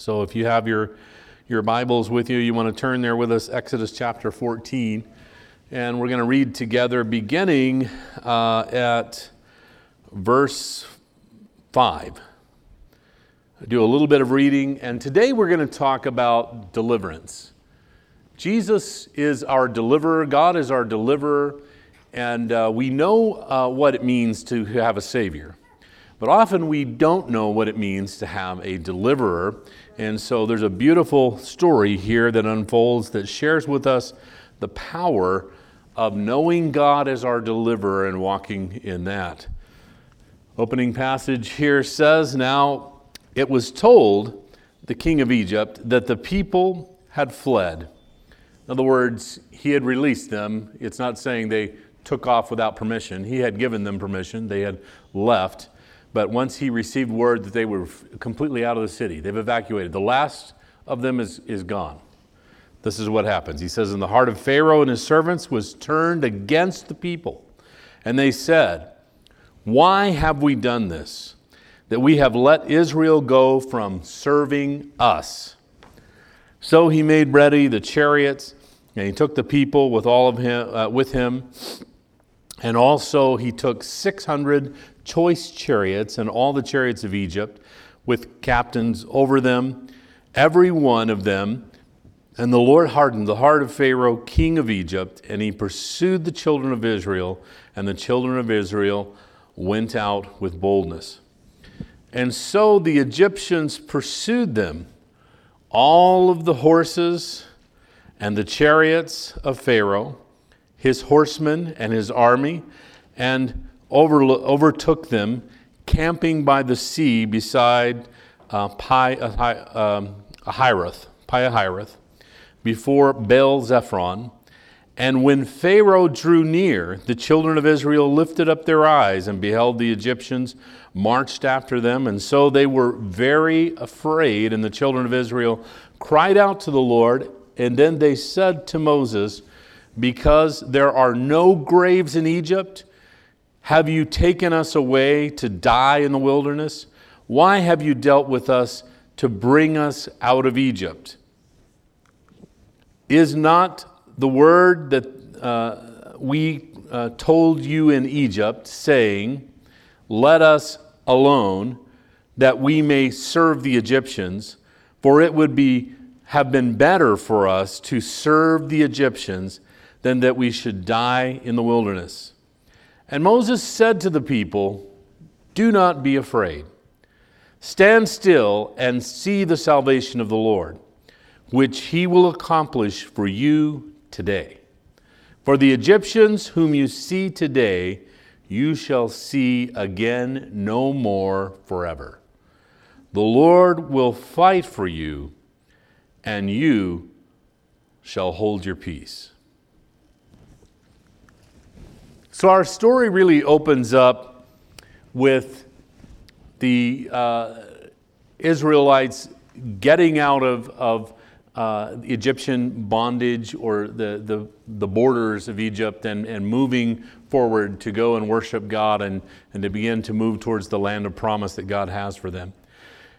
So if you have your, your Bibles with you, you want to turn there with us, Exodus chapter 14. And we're going to read together beginning uh, at verse 5. Do a little bit of reading, and today we're going to talk about deliverance. Jesus is our deliverer, God is our deliverer, and uh, we know uh, what it means to have a Savior. But often we don't know what it means to have a deliverer. And so there's a beautiful story here that unfolds that shares with us the power of knowing God as our deliverer and walking in that. Opening passage here says Now it was told the king of Egypt that the people had fled. In other words, he had released them. It's not saying they took off without permission, he had given them permission, they had left. But once he received word that they were completely out of the city, they've evacuated. The last of them is, is gone. This is what happens. He says, And the heart of Pharaoh and his servants was turned against the people. And they said, Why have we done this? That we have let Israel go from serving us. So he made ready the chariots, and he took the people with all of him uh, with him, and also he took 600 choice chariots and all the chariots of Egypt with captains over them, every one of them. And the Lord hardened the heart of Pharaoh, king of Egypt, and he pursued the children of Israel, and the children of Israel went out with boldness. And so the Egyptians pursued them, all of the horses and the chariots of Pharaoh, his horsemen and his army, and overtook them, camping by the sea beside uh, Pi, uh, um, Ahirath, Pihahiroth, before Baal Zephon. And when Pharaoh drew near, the children of Israel lifted up their eyes and beheld the Egyptians marched after them. And so they were very afraid, and the children of Israel cried out to the Lord. And then they said to Moses, Because there are no graves in Egypt, have you taken us away to die in the wilderness? Why have you dealt with us to bring us out of Egypt? Is not the word that uh, we uh, told you in Egypt, saying, Let us alone, that we may serve the Egyptians, for it would be, have been better for us to serve the Egyptians than that we should die in the wilderness? And Moses said to the people, Do not be afraid. Stand still and see the salvation of the Lord, which he will accomplish for you today. For the Egyptians whom you see today, you shall see again no more forever. The Lord will fight for you, and you shall hold your peace. So our story really opens up with the uh, Israelites getting out of, of uh, Egyptian bondage or the, the, the, borders of Egypt and, and moving forward to go and worship God and, and to begin to move towards the land of promise that God has for them.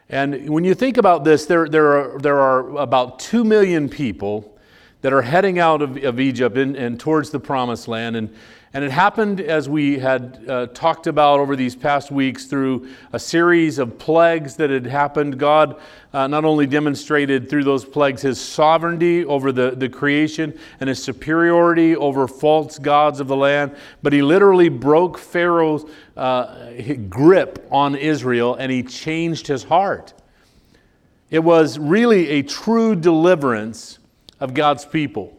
And when you think about this, there, there, are, there are about 2 million people that are heading out of, of Egypt and, and towards the promised land. And, and it happened as we had uh, talked about over these past weeks through a series of plagues that had happened. God uh, not only demonstrated through those plagues his sovereignty over the, the creation and his superiority over false gods of the land, but he literally broke Pharaoh's uh, grip on Israel and he changed his heart. It was really a true deliverance of God's people.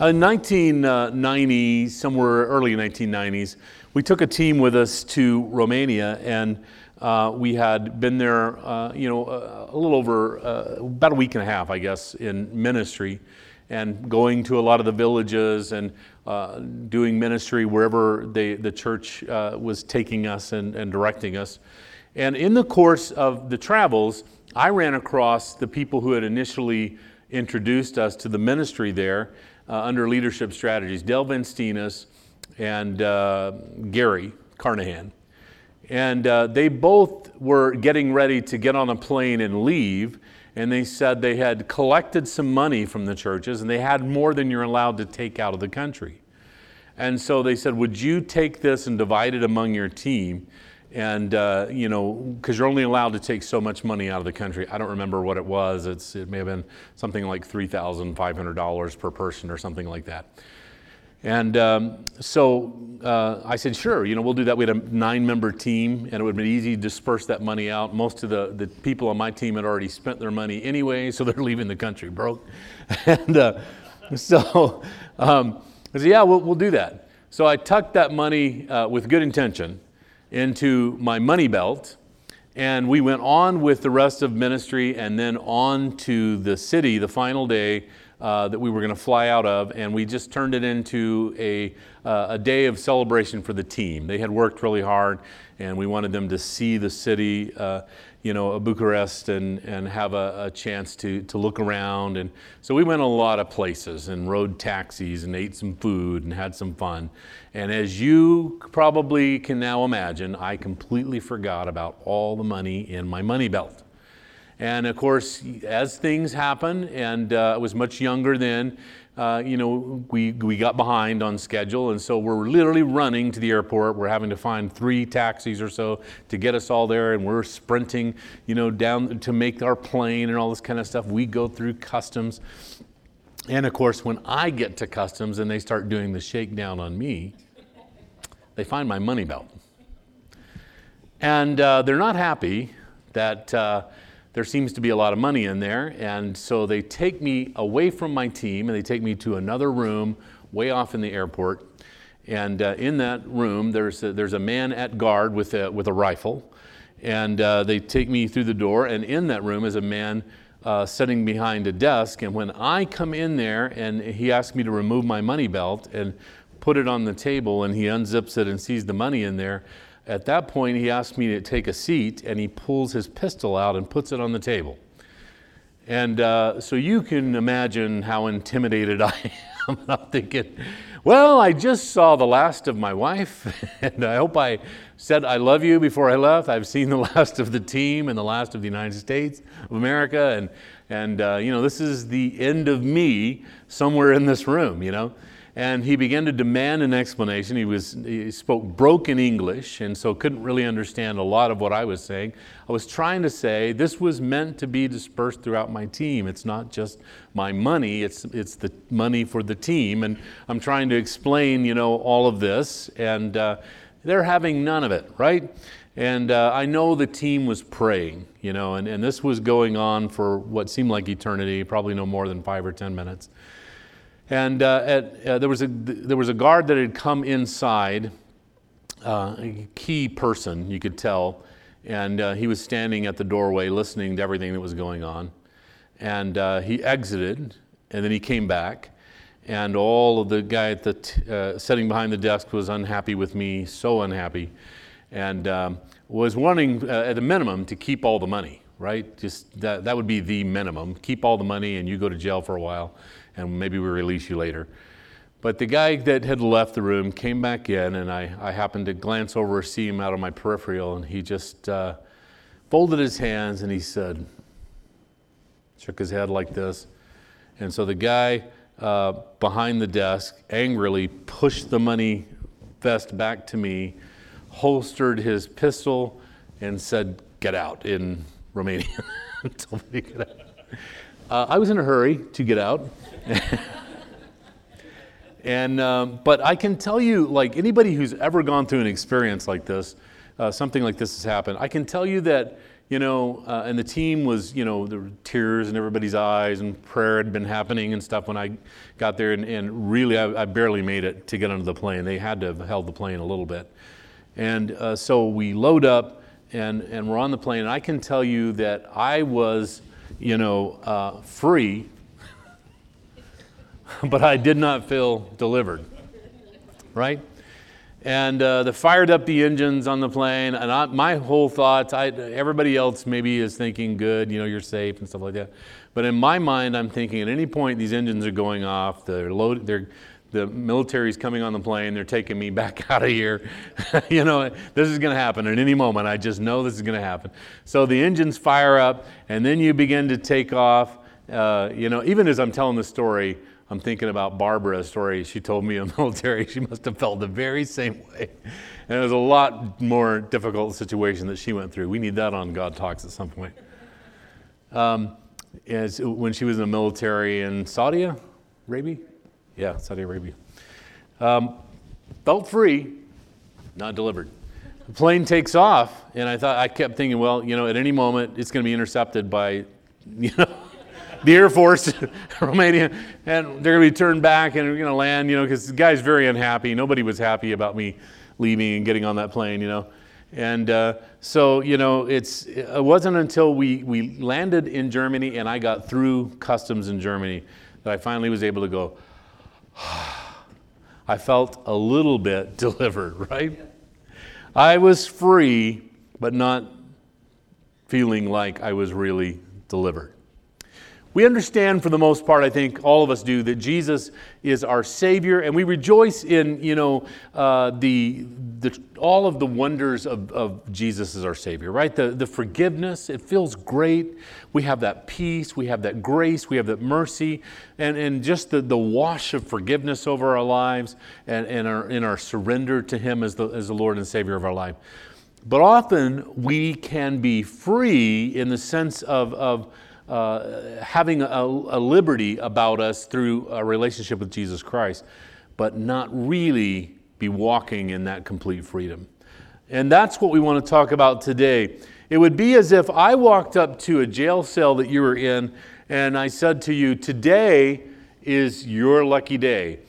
In 1990, somewhere early 1990s, we took a team with us to Romania, and uh, we had been there, uh, you know, a, a little over uh, about a week and a half, I guess, in ministry, and going to a lot of the villages and uh, doing ministry wherever they, the church uh, was taking us and, and directing us. And in the course of the travels, I ran across the people who had initially introduced us to the ministry there uh, under leadership strategies, Del Venstinas and uh, Gary Carnahan. And uh, they both were getting ready to get on a plane and leave. And they said they had collected some money from the churches and they had more than you're allowed to take out of the country. And so they said, Would you take this and divide it among your team? And, uh, you know, because you're only allowed to take so much money out of the country. I don't remember what it was. It's, it may have been something like $3,500 per person or something like that. And um, so uh, I said, sure, you know, we'll do that. We had a nine member team, and it would have been easy to disperse that money out. Most of the, the people on my team had already spent their money anyway, so they're leaving the country broke. and uh, so um, I said, yeah, we'll, we'll do that. So I tucked that money uh, with good intention into my money belt. And we went on with the rest of ministry and then on to the city the final day uh, that we were going to fly out of, and we just turned it into a, uh, a day of celebration for the team. They had worked really hard, and we wanted them to see the city, uh, you know, Bucharest, and, and have a, a, chance to, to look around. And so we went a lot of places and rode taxis and ate some food and had some fun. And as you probably can now imagine, I completely forgot about all the money in my money belt. And of course, as things happen, and uh, I was much younger then, uh, you know, we, we got behind on schedule, and so we're literally running to the airport. We're having to find three taxis or so to get us all there, and we're sprinting, you know, down to make our plane and all this kind of stuff. We go through customs. And of course, when I get to customs and they start doing the shakedown on me, they find my money belt. And uh, they're not happy that uh, there seems to be a lot of money in there. And so they take me away from my team and they take me to another room way off in the airport. And uh, in that room, there's a, there's a man at guard with a, with a rifle. And uh, they take me through the door, and in that room is a man uh, sitting behind a desk. And when I come in there, and he asks me to remove my money belt and put it on the table, and he unzips it and sees the money in there, at that point, he asked me to take a seat, and he pulls his pistol out and puts it on the table. And uh, so you can imagine how intimidated I am. I'm thinking, well, I just saw the last of my wife, and I hope I said I love you before I left. I've seen the last of the team and the last of the United States of America, and and uh, you know this is the end of me somewhere in this room, you know and he began to demand an explanation. He, was, he spoke broken English and so couldn't really understand a lot of what I was saying. I was trying to say this was meant to be dispersed throughout my team. It's not just my money, it's, it's the money for the team. And I'm trying to explain, you know, all of this, and uh, they're having none of it, right? And uh, I know the team was praying, you know, and, and this was going on for what seemed like eternity, probably no more than five or 10 minutes. And uh, at, uh, there, was a, there was a guard that had come inside, uh, a key person, you could tell, and uh, he was standing at the doorway listening to everything that was going on. And uh, he exited, and then he came back. And all of the guy at the t- uh, sitting behind the desk was unhappy with me, so unhappy, and um, was wanting, at a minimum, to keep all the money, right? Just that, that would be the minimum. Keep all the money, and you go to jail for a while and maybe we release you later. But the guy that had left the room came back in, and I, I happened to glance over, and see him out of my peripheral, and he just uh, folded his hands and he said, shook his head like this. And so the guy uh, behind the desk angrily pushed the money vest back to me, holstered his pistol, and said, Get out in Romanian. Told me to get out. Uh, I was in a hurry to get out. and um, but I can tell you, like anybody who's ever gone through an experience like this, uh, something like this has happened. I can tell you that you know, uh, and the team was, you know, there were tears in everybody's eyes, and prayer had been happening and stuff when I got there, and, and really, I, I, barely made it to get onto the plane. They had to have held the plane a little bit, and uh, so we load up, and and we're on the plane, and I can tell you that I was, you know, uh, free but I did not feel delivered. Right? And uh, they fired up the engines on the plane, and I, my whole thoughts, I, everybody else maybe is thinking, good, you know, you're safe and stuff like that. But in my mind, I'm thinking at any point these engines are going off, they're loaded, they're, the military's coming on the plane. They're taking me back out of here. you know, this is going to happen at any moment. I just know this is going to happen. So the engines fire up, and then you begin to take off. Uh, you know, even as I'm telling the story, I'm thinking about Barbara's story. She told me in the military. She must have felt the very same way. And it was a lot more difficult situation that she went through. We need that on God Talks at some point. Um, as, when she was in the military in Saudi Arabia, yeah, Saudi Arabia. Um, felt free, not delivered. The plane takes off, and I thought I kept thinking, well, you know, at any moment it's going to be intercepted by, you know, the Air Force, Romania, and they're going to be turned back and we're going to land, you know, because the guy's very unhappy. Nobody was happy about me leaving and getting on that plane, you know. And uh, so, you know, it's, it wasn't until we, we landed in Germany and I got through customs in Germany that I finally was able to go, I felt a little bit delivered, right? I was free, but not feeling like I was really delivered. We understand for the most part, I think all of us do, that Jesus is our Savior, and we rejoice in, you know, uh, the, the, all of the wonders of, of Jesus as our Savior, right? The, the forgiveness, it feels great. We have that peace, we have that grace, we have that mercy, and, and just the, the wash of forgiveness over our lives and, and our, in our surrender to Him as the, as the Lord and Savior of our life. But often we can be free in the sense of, of uh, having a, a liberty about us through a relationship with Jesus Christ, but not really be walking in that complete freedom. And that's what we want to talk about today. It would be as if I walked up to a jail cell that you were in and I said to you, Today is your lucky day.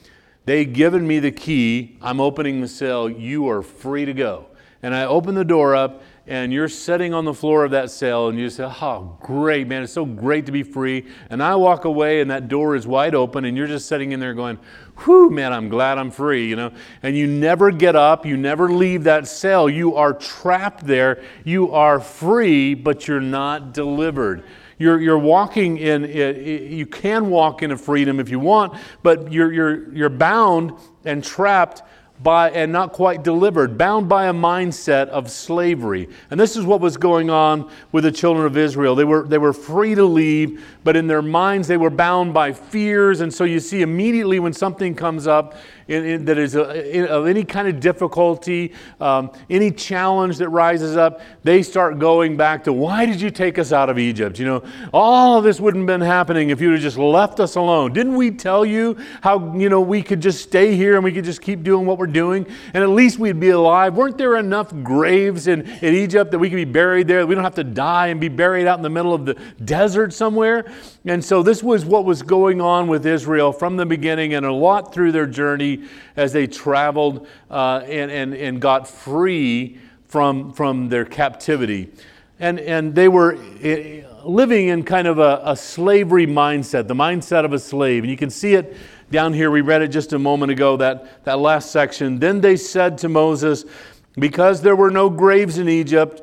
They've given me the key. I'm opening the cell. You are free to go. And I open the door up and you're sitting on the floor of that cell and you say, Oh, great, man, it's so great to be free. And I walk away and that door is wide open and you're just sitting in there going, Whew, man, I'm glad I'm free, you know. And you never get up, you never leave that cell. You are trapped there. You are free, but you're not delivered. You're, you're walking in, it, you can walk in a freedom if you want, but you're, you're, you're bound and trapped by and not quite delivered, bound by a mindset of slavery. And this is what was going on with the children of Israel. They were, they were free to leave, but in their minds they were bound by fears. And so you see immediately when something comes up in, in, that is a, of any kind of difficulty, um, any challenge that rises up, they start going back to why did you take us out of Egypt? You know, all of this wouldn't have been happening if you'd have just left us alone. Didn't we tell you how you know we could just stay here and we could just keep doing what we're doing and at least we'd be alive? Weren't there enough graves in, in Egypt that we could be buried there? We don't have to die and be buried out in the middle of the desert somewhere. And so this was what was going on with Israel from the beginning and a lot through their journey as they traveled uh, and, and, and got free from, from their captivity. And, and they were eh, living in kind of a, a slavery mindset, the mindset of a slave. And you can see it down here. We read it just a moment ago, that, that last section. Then they said to Moses, Because there were no graves in Egypt,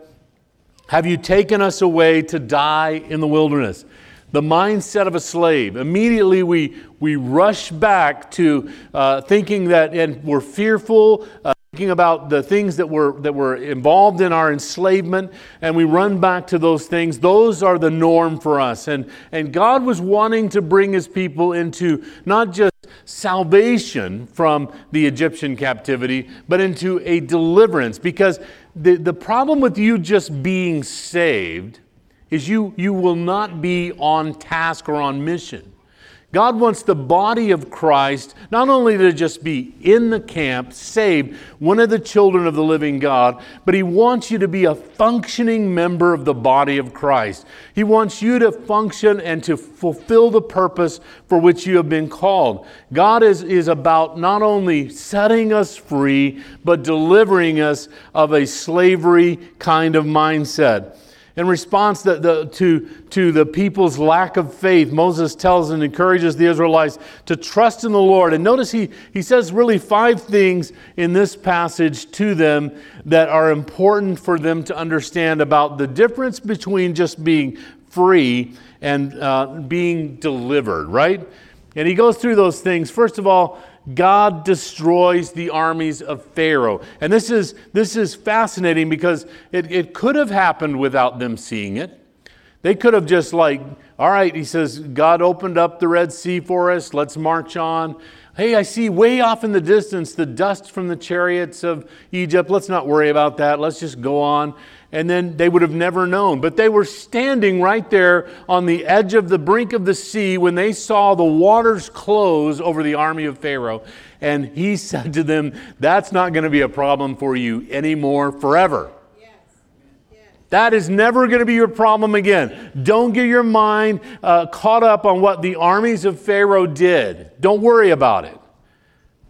have you taken us away to die in the wilderness? The mindset of a slave. Immediately we, we rush back to uh, thinking that, and we're fearful, uh, thinking about the things that were, that were involved in our enslavement, and we run back to those things. Those are the norm for us. And, and God was wanting to bring his people into not just salvation from the Egyptian captivity, but into a deliverance. Because the, the problem with you just being saved is you, you will not be on task or on mission. God wants the body of Christ not only to just be in the camp, saved, one of the children of the living God, but He wants you to be a functioning member of the body of Christ. He wants you to function and to fulfill the purpose for which you have been called. God is, is about not only setting us free, but delivering us of a slavery kind of mindset. In response to the, to, to the people's lack of faith, Moses tells and encourages the Israelites to trust in the Lord. And notice he, he says really five things in this passage to them that are important for them to understand about the difference between just being free and uh, being delivered, right? And he goes through those things. First of all, God destroys the armies of Pharaoh. And this is, this is fascinating because it, it could have happened without them seeing it. They could have just, like, all right, he says, God opened up the Red Sea for us, let's march on. Hey, I see way off in the distance the dust from the chariots of Egypt. Let's not worry about that. Let's just go on and then they would have never known. But they were standing right there on the edge of the brink of the sea when they saw the waters close over the army of Pharaoh. And he said to them, That's not going to be a problem for you anymore forever. That is never going to be your problem again. Don't get your mind uh, caught up on what the armies of Pharaoh did. Don't worry about it.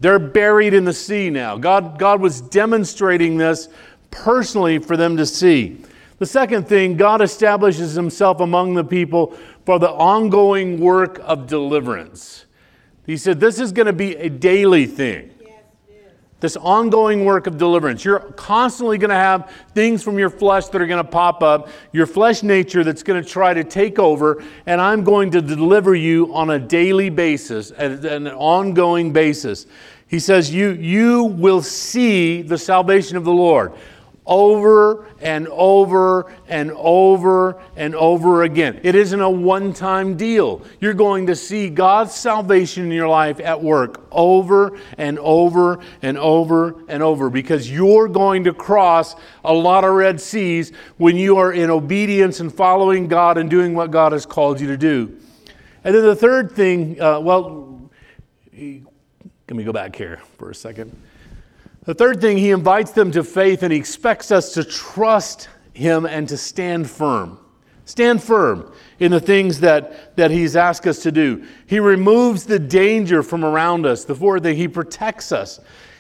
They're buried in the sea now. God, God was demonstrating this personally for them to see. The second thing, God establishes himself among the people for the ongoing work of deliverance. He said, This is going to be a daily thing. This ongoing work of deliverance. You're constantly going to have things from your flesh that are going to pop up, your flesh nature that's going to try to take over, and I'm going to deliver you on a daily basis, an ongoing basis. He says, You, you will see the salvation of the Lord over and over and over and over again. It isn't a one time deal. You're going to see God's salvation in your life at work over and over and over and over because you're going to cross a lot of Red Seas when you are in obedience and following God and doing what God has called you to do. And then the third thing, uh, well, let me go back here for a second. The third thing, he invites them to faith and he expects us to trust him and to stand firm. Stand firm in the things that, that he's asked us to do. He removes the danger from around us. The fourth thing, he protects us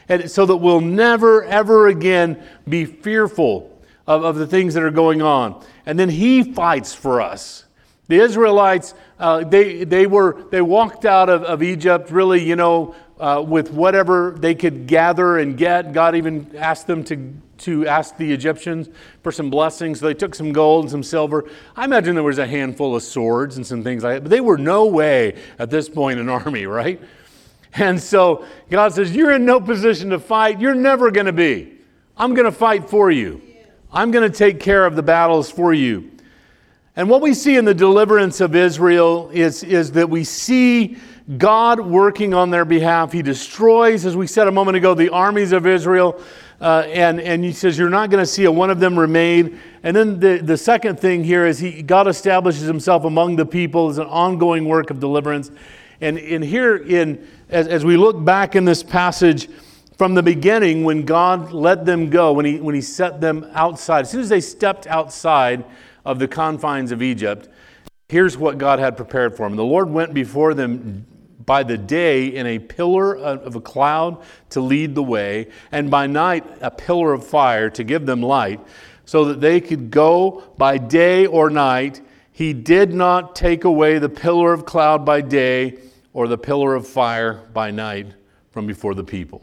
and so that we'll never, ever again be fearful of, of the things that are going on. And then he fights for us. The Israelites, uh, they, they, were, they walked out of, of Egypt really, you know, uh, with whatever they could gather and get. God even asked them to, to ask the Egyptians for some blessings. So they took some gold and some silver. I imagine there was a handful of swords and some things like that, but they were no way at this point an army, right? And so God says, You're in no position to fight. You're never going to be. I'm going to fight for you. I'm going to take care of the battles for you. And what we see in the deliverance of Israel is, is that we see God working on their behalf. He destroys, as we said a moment ago, the armies of Israel. Uh, and, and he says, You're not going to see a one of them remain. And then the, the second thing here is he, God establishes himself among the people as an ongoing work of deliverance. And in here, in, as, as we look back in this passage, from the beginning, when God let them go, when he, when he set them outside, as soon as they stepped outside of the confines of Egypt, here's what God had prepared for them. The Lord went before them by the day in a pillar of a cloud to lead the way, and by night a pillar of fire to give them light, so that they could go by day or night. He did not take away the pillar of cloud by day or the pillar of fire by night from before the people.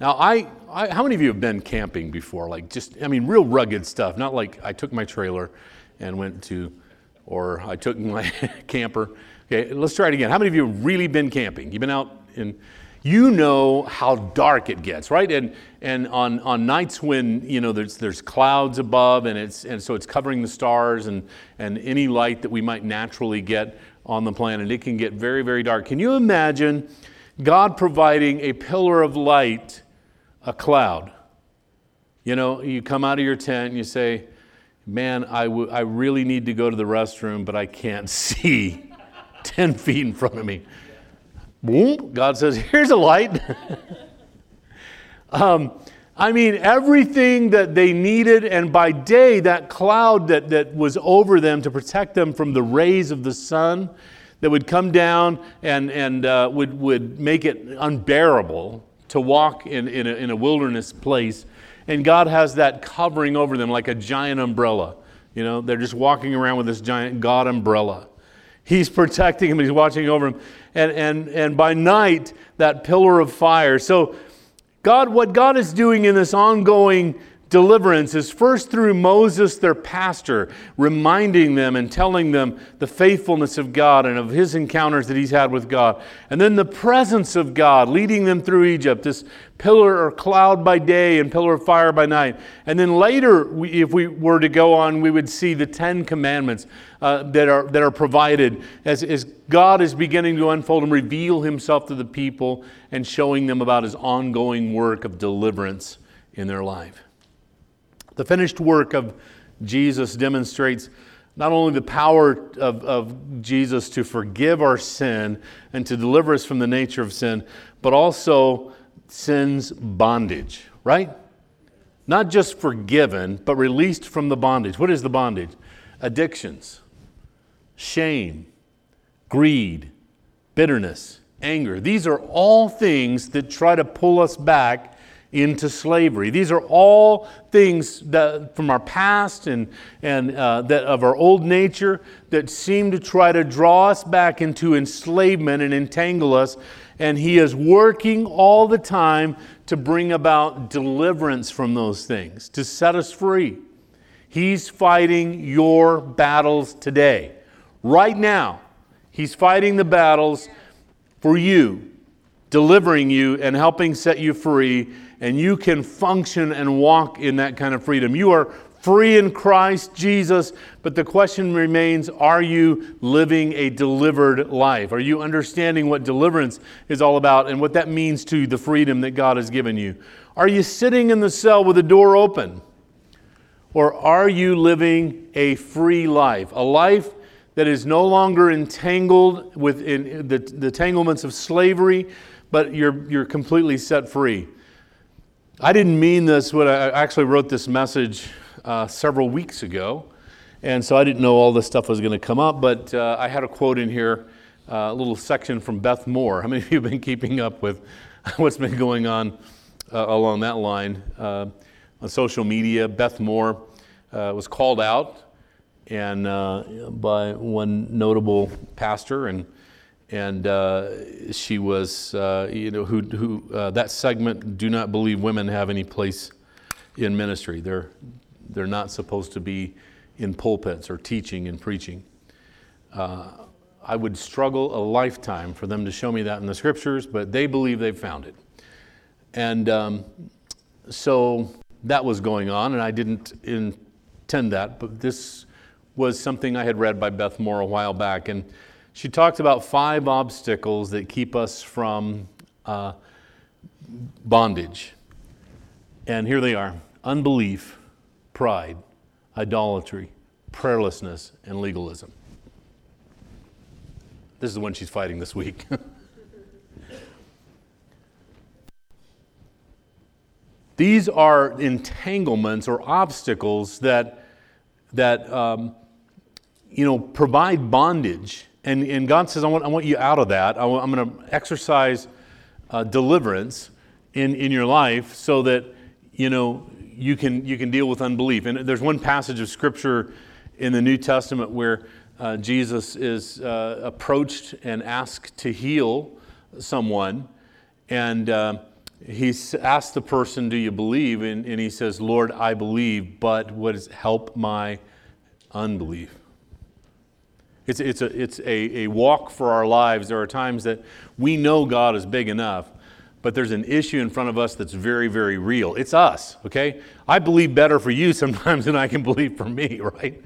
Now, I, I, how many of you have been camping before? Like, just, I mean, real rugged stuff, not like I took my trailer and went to, or I took my camper Okay, let's try it again. How many of you have really been camping? You've been out and you know how dark it gets, right? And and on, on nights when you know there's there's clouds above and it's and so it's covering the stars and and any light that we might naturally get on the planet, it can get very, very dark. Can you imagine God providing a pillar of light, a cloud? You know, you come out of your tent and you say, Man, I, w- I really need to go to the restroom, but I can't see. 10 feet in front of me. Boom, God says, Here's a light. um, I mean, everything that they needed, and by day, that cloud that, that was over them to protect them from the rays of the sun that would come down and, and uh, would, would make it unbearable to walk in, in, a, in a wilderness place. And God has that covering over them like a giant umbrella. You know, they're just walking around with this giant God umbrella. He's protecting him, he's watching over him. And, and, and by night, that pillar of fire. So, God, what God is doing in this ongoing deliverance is first through Moses, their pastor, reminding them and telling them the faithfulness of God and of his encounters that he's had with God. And then the presence of God leading them through Egypt, this pillar or cloud by day and pillar of fire by night. And then later, we, if we were to go on, we would see the Ten Commandments uh, that, are, that are provided as, as God is beginning to unfold and reveal himself to the people and showing them about his ongoing work of deliverance in their life. The finished work of Jesus demonstrates not only the power of, of Jesus to forgive our sin and to deliver us from the nature of sin, but also sin's bondage, right? Not just forgiven, but released from the bondage. What is the bondage? Addictions, shame, greed, bitterness, anger. These are all things that try to pull us back into slavery. These are all things that, from our past and, and uh, that of our old nature that seem to try to draw us back into enslavement and entangle us. And He is working all the time to bring about deliverance from those things, to set us free. He's fighting your battles today. Right now, He's fighting the battles for you, delivering you and helping set you free and you can function and walk in that kind of freedom. You are free in Christ Jesus, but the question remains are you living a delivered life? Are you understanding what deliverance is all about and what that means to the freedom that God has given you? Are you sitting in the cell with the door open? Or are you living a free life? A life that is no longer entangled with the, the entanglements of slavery, but you're, you're completely set free. I didn't mean this when I actually wrote this message uh, several weeks ago, and so I didn't know all this stuff was going to come up, but uh, I had a quote in here, uh, a little section from Beth Moore. How many of you have been keeping up with what's been going on uh, along that line? Uh, on social media, Beth Moore uh, was called out and by one notable pastor and and uh, she was, uh, you know, who, who uh, that segment do not believe women have any place in ministry. They're, they're not supposed to be in pulpits or teaching and preaching. Uh, I would struggle a lifetime for them to show me that in the scriptures, but they believe they've found it. And um, so that was going on, and I didn't intend that, but this was something I had read by Beth Moore a while back. And she talked about five obstacles that keep us from uh, bondage. And here they are unbelief, pride, idolatry, prayerlessness, and legalism. This is the one she's fighting this week. These are entanglements or obstacles that, that um, you know, provide bondage and, and God says, I want, I want you out of that. I am going to exercise uh, deliverance in, in your life so that, you know, you can, you can deal with unbelief. And there's one passage of Scripture in the New Testament where uh, Jesus is uh, approached and asked to heal someone. And uh, he asked the person, Do you believe? And, and he says, Lord, I believe, but what is help my unbelief? It's, it's, a, it's a, a walk for our lives. There are times that we know God is big enough, but there's an issue in front of us that's very, very real. It's us, okay? I believe better for you sometimes than I can believe for me, right?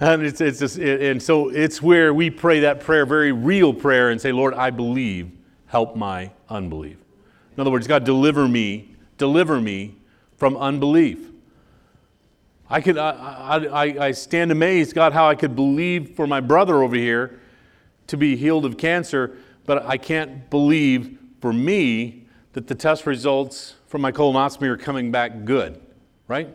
And, it's, it's just, and so it's where we pray that prayer, very real prayer, and say, Lord, I believe, help my unbelief. In other words, God, deliver me, deliver me from unbelief. I, could, I, I, I stand amazed, God, how I could believe for my brother over here to be healed of cancer, but I can't believe for me that the test results from my colonoscopy are coming back good, right?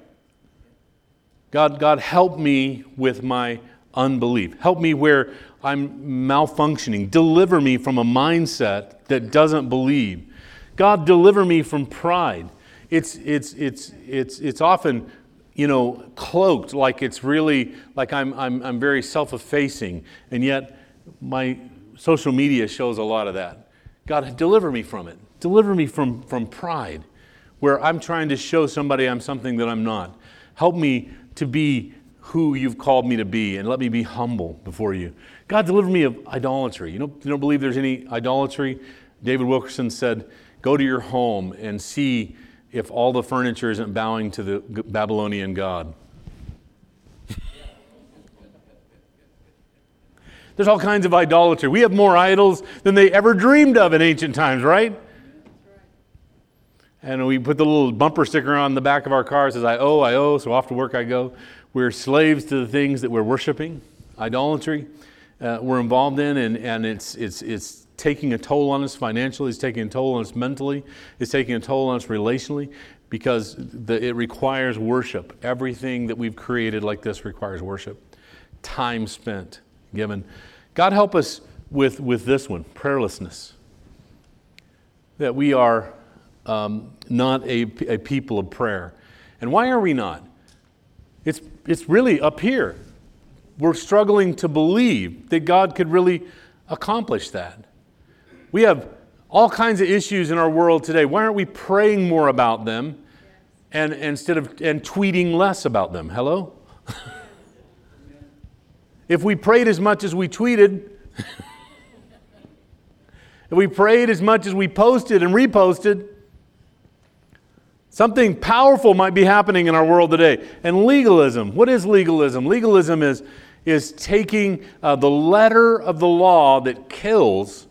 God, God, help me with my unbelief. Help me where I'm malfunctioning. Deliver me from a mindset that doesn't believe. God, deliver me from pride. It's, it's, it's, it's, it's often you know, cloaked like it's really like I'm, I'm, I'm very self effacing. And yet, my social media shows a lot of that. God, deliver me from it. Deliver me from, from pride. where I'm trying to show somebody I'm something that I'm not. Help me to be who you've called me to be and let me be humble before you. God, deliver me of idolatry. You don't, you don't believe there's any idolatry? David Wilkerson said, Go to your home and see if all the furniture isn't bowing to the Babylonian God. There's all kinds of idolatry. We have more idols than they ever dreamed of in ancient times, right? And we put the little bumper sticker on the back of our car says, I owe, I owe, so off to work I go. We're slaves to the things that we're worshiping, idolatry. Uh, we're involved in, and, and it's, it's, it's taking a toll on us financially, it's taking a toll on us mentally, it's taking a toll on us relationally because the, it requires worship. Everything that we've created like this requires worship. Time spent given. God help us with, with this one prayerlessness. That we are um, not a, a people of prayer. And why are we not? It's, it's really up here. We're struggling to believe that God could really accomplish that. We have all kinds of issues in our world today. Why aren't we praying more about them and instead of and tweeting less about them? Hello? if we prayed as much as we tweeted, if we prayed as much as we posted and reposted, something powerful might be happening in our world today. And legalism, what is legalism? Legalism is, is taking uh, the letter of the law that kills,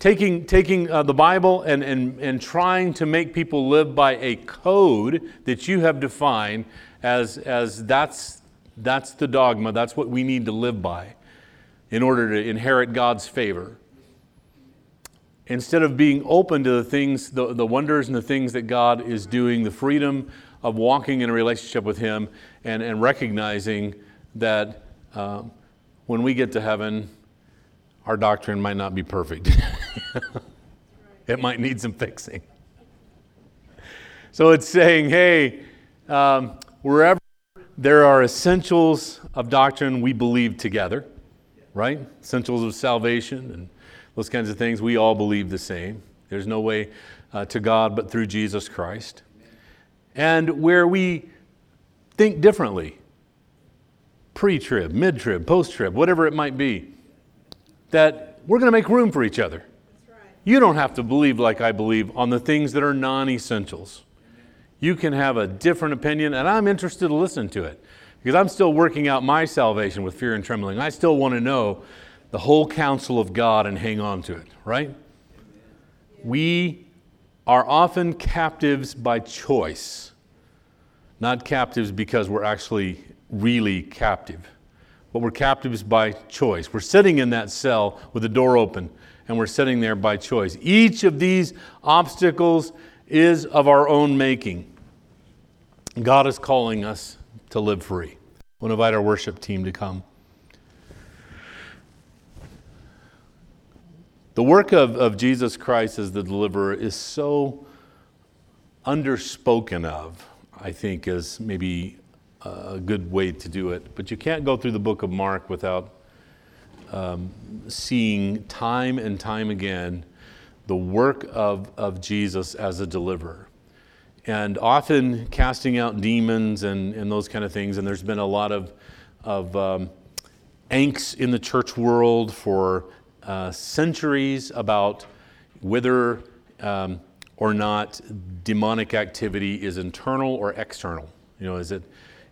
taking, taking uh, the Bible and, and, and trying to make people live by a code that you have defined as, as that's that's the dogma. That's what we need to live by in order to inherit God's favor. Instead of being open to the things, the, the wonders and the things that God is doing, the freedom of walking in a relationship with Him and, and recognizing that um, when we get to heaven, our doctrine might not be perfect. it might need some fixing. So it's saying, hey, um, wherever there are essentials of doctrine we believe together, right? Essentials of salvation and those kinds of things. We all believe the same. There's no way uh, to God but through Jesus Christ. And where we think differently, pre trib, mid trib, post trib, whatever it might be, that we're going to make room for each other. You don't have to believe like I believe on the things that are non essentials you can have a different opinion, and I'm interested to listen to it because I'm still working out my salvation with fear and trembling. I still want to know the whole counsel of God and hang on to it, right? We are often captives by choice, not captives because we're actually really captive, but we're captives by choice. We're sitting in that cell with the door open, and we're sitting there by choice. Each of these obstacles is of our own making. God is calling us to live free. We'll invite our worship team to come. The work of, of Jesus Christ as the deliverer is so underspoken of, I think, is maybe a good way to do it. But you can't go through the book of Mark without um, seeing time and time again the work of, of Jesus as a deliverer and often casting out demons and, and those kind of things. And there's been a lot of, of um, angst in the church world for uh, centuries about whether um, or not demonic activity is internal or external. You know, is it,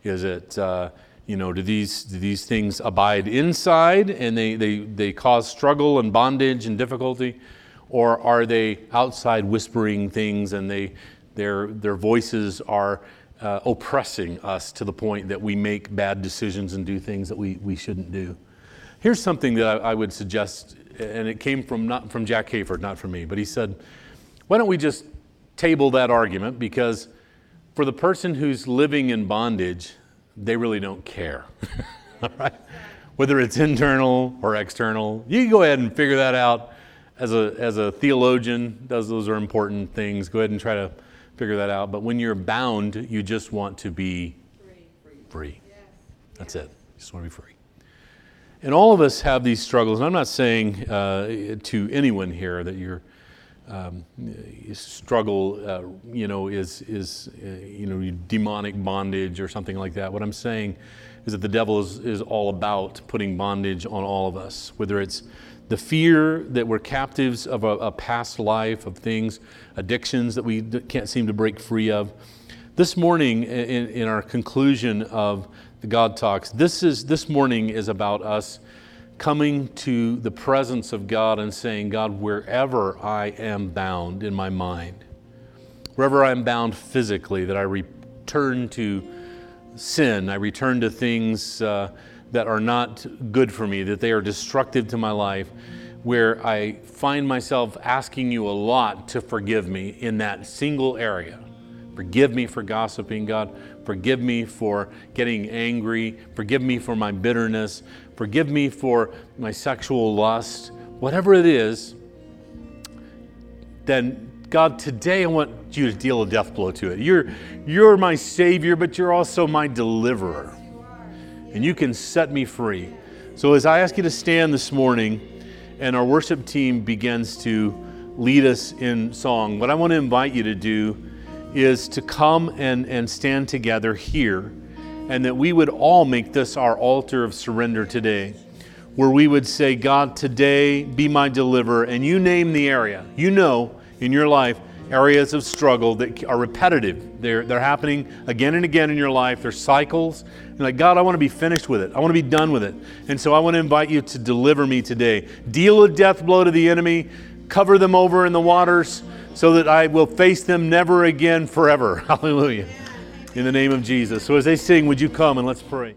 is it uh, you know, do these, do these things abide inside and they, they, they cause struggle and bondage and difficulty? Or are they outside whispering things and they, their, their voices are uh, oppressing us to the point that we make bad decisions and do things that we, we shouldn't do. Here's something that I, I would suggest, and it came from not from Jack Hayford, not from me, but he said, why don't we just table that argument because for the person who's living in bondage, they really don't care. All right? Whether it's internal or external, you can go ahead and figure that out as a, as a theologian. Those, those are important things. Go ahead and try to figure that out. But when you're bound, you just want to be free. free. Yes. That's it. You just want to be free. And all of us have these struggles. And I'm not saying uh, to anyone here that you're um, struggle, uh, you know, is, is uh, you know, demonic bondage or something like that. What I'm saying is that the devil is, is all about putting bondage on all of us, whether it's the fear that we're captives of a, a past life, of things, addictions that we can't seem to break free of. This morning, in, in our conclusion of the God Talks, this, is, this morning is about us coming to the presence of God and saying, God, wherever I am bound in my mind, wherever I'm bound physically, that I return to sin, I return to things uh, that are not good for me, that they are destructive to my life, where I find myself asking you a lot to forgive me in that single area. Forgive me for gossiping, God. Forgive me for getting angry. Forgive me for my bitterness. Forgive me for my sexual lust. Whatever it is, then God, today I want you to deal a death blow to it. You're, you're my Savior, but you're also my deliverer. And you can set me free. So as I ask you to stand this morning and our worship team begins to lead us in song, what I want to invite you to do is to come and, and stand together here, and that we would all make this our altar of surrender today, where we would say, God, today be my deliverer. And you name the area. You know in your life areas of struggle that are repetitive. They're, they're happening again and again in your life. They're cycles. Like, God, I want to be finished with it. I want to be done with it. And so I want to invite you to deliver me today. Deal a death blow to the enemy, cover them over in the waters so that I will face them never again forever. Hallelujah. In the name of Jesus. So as they sing, would you come and let's pray?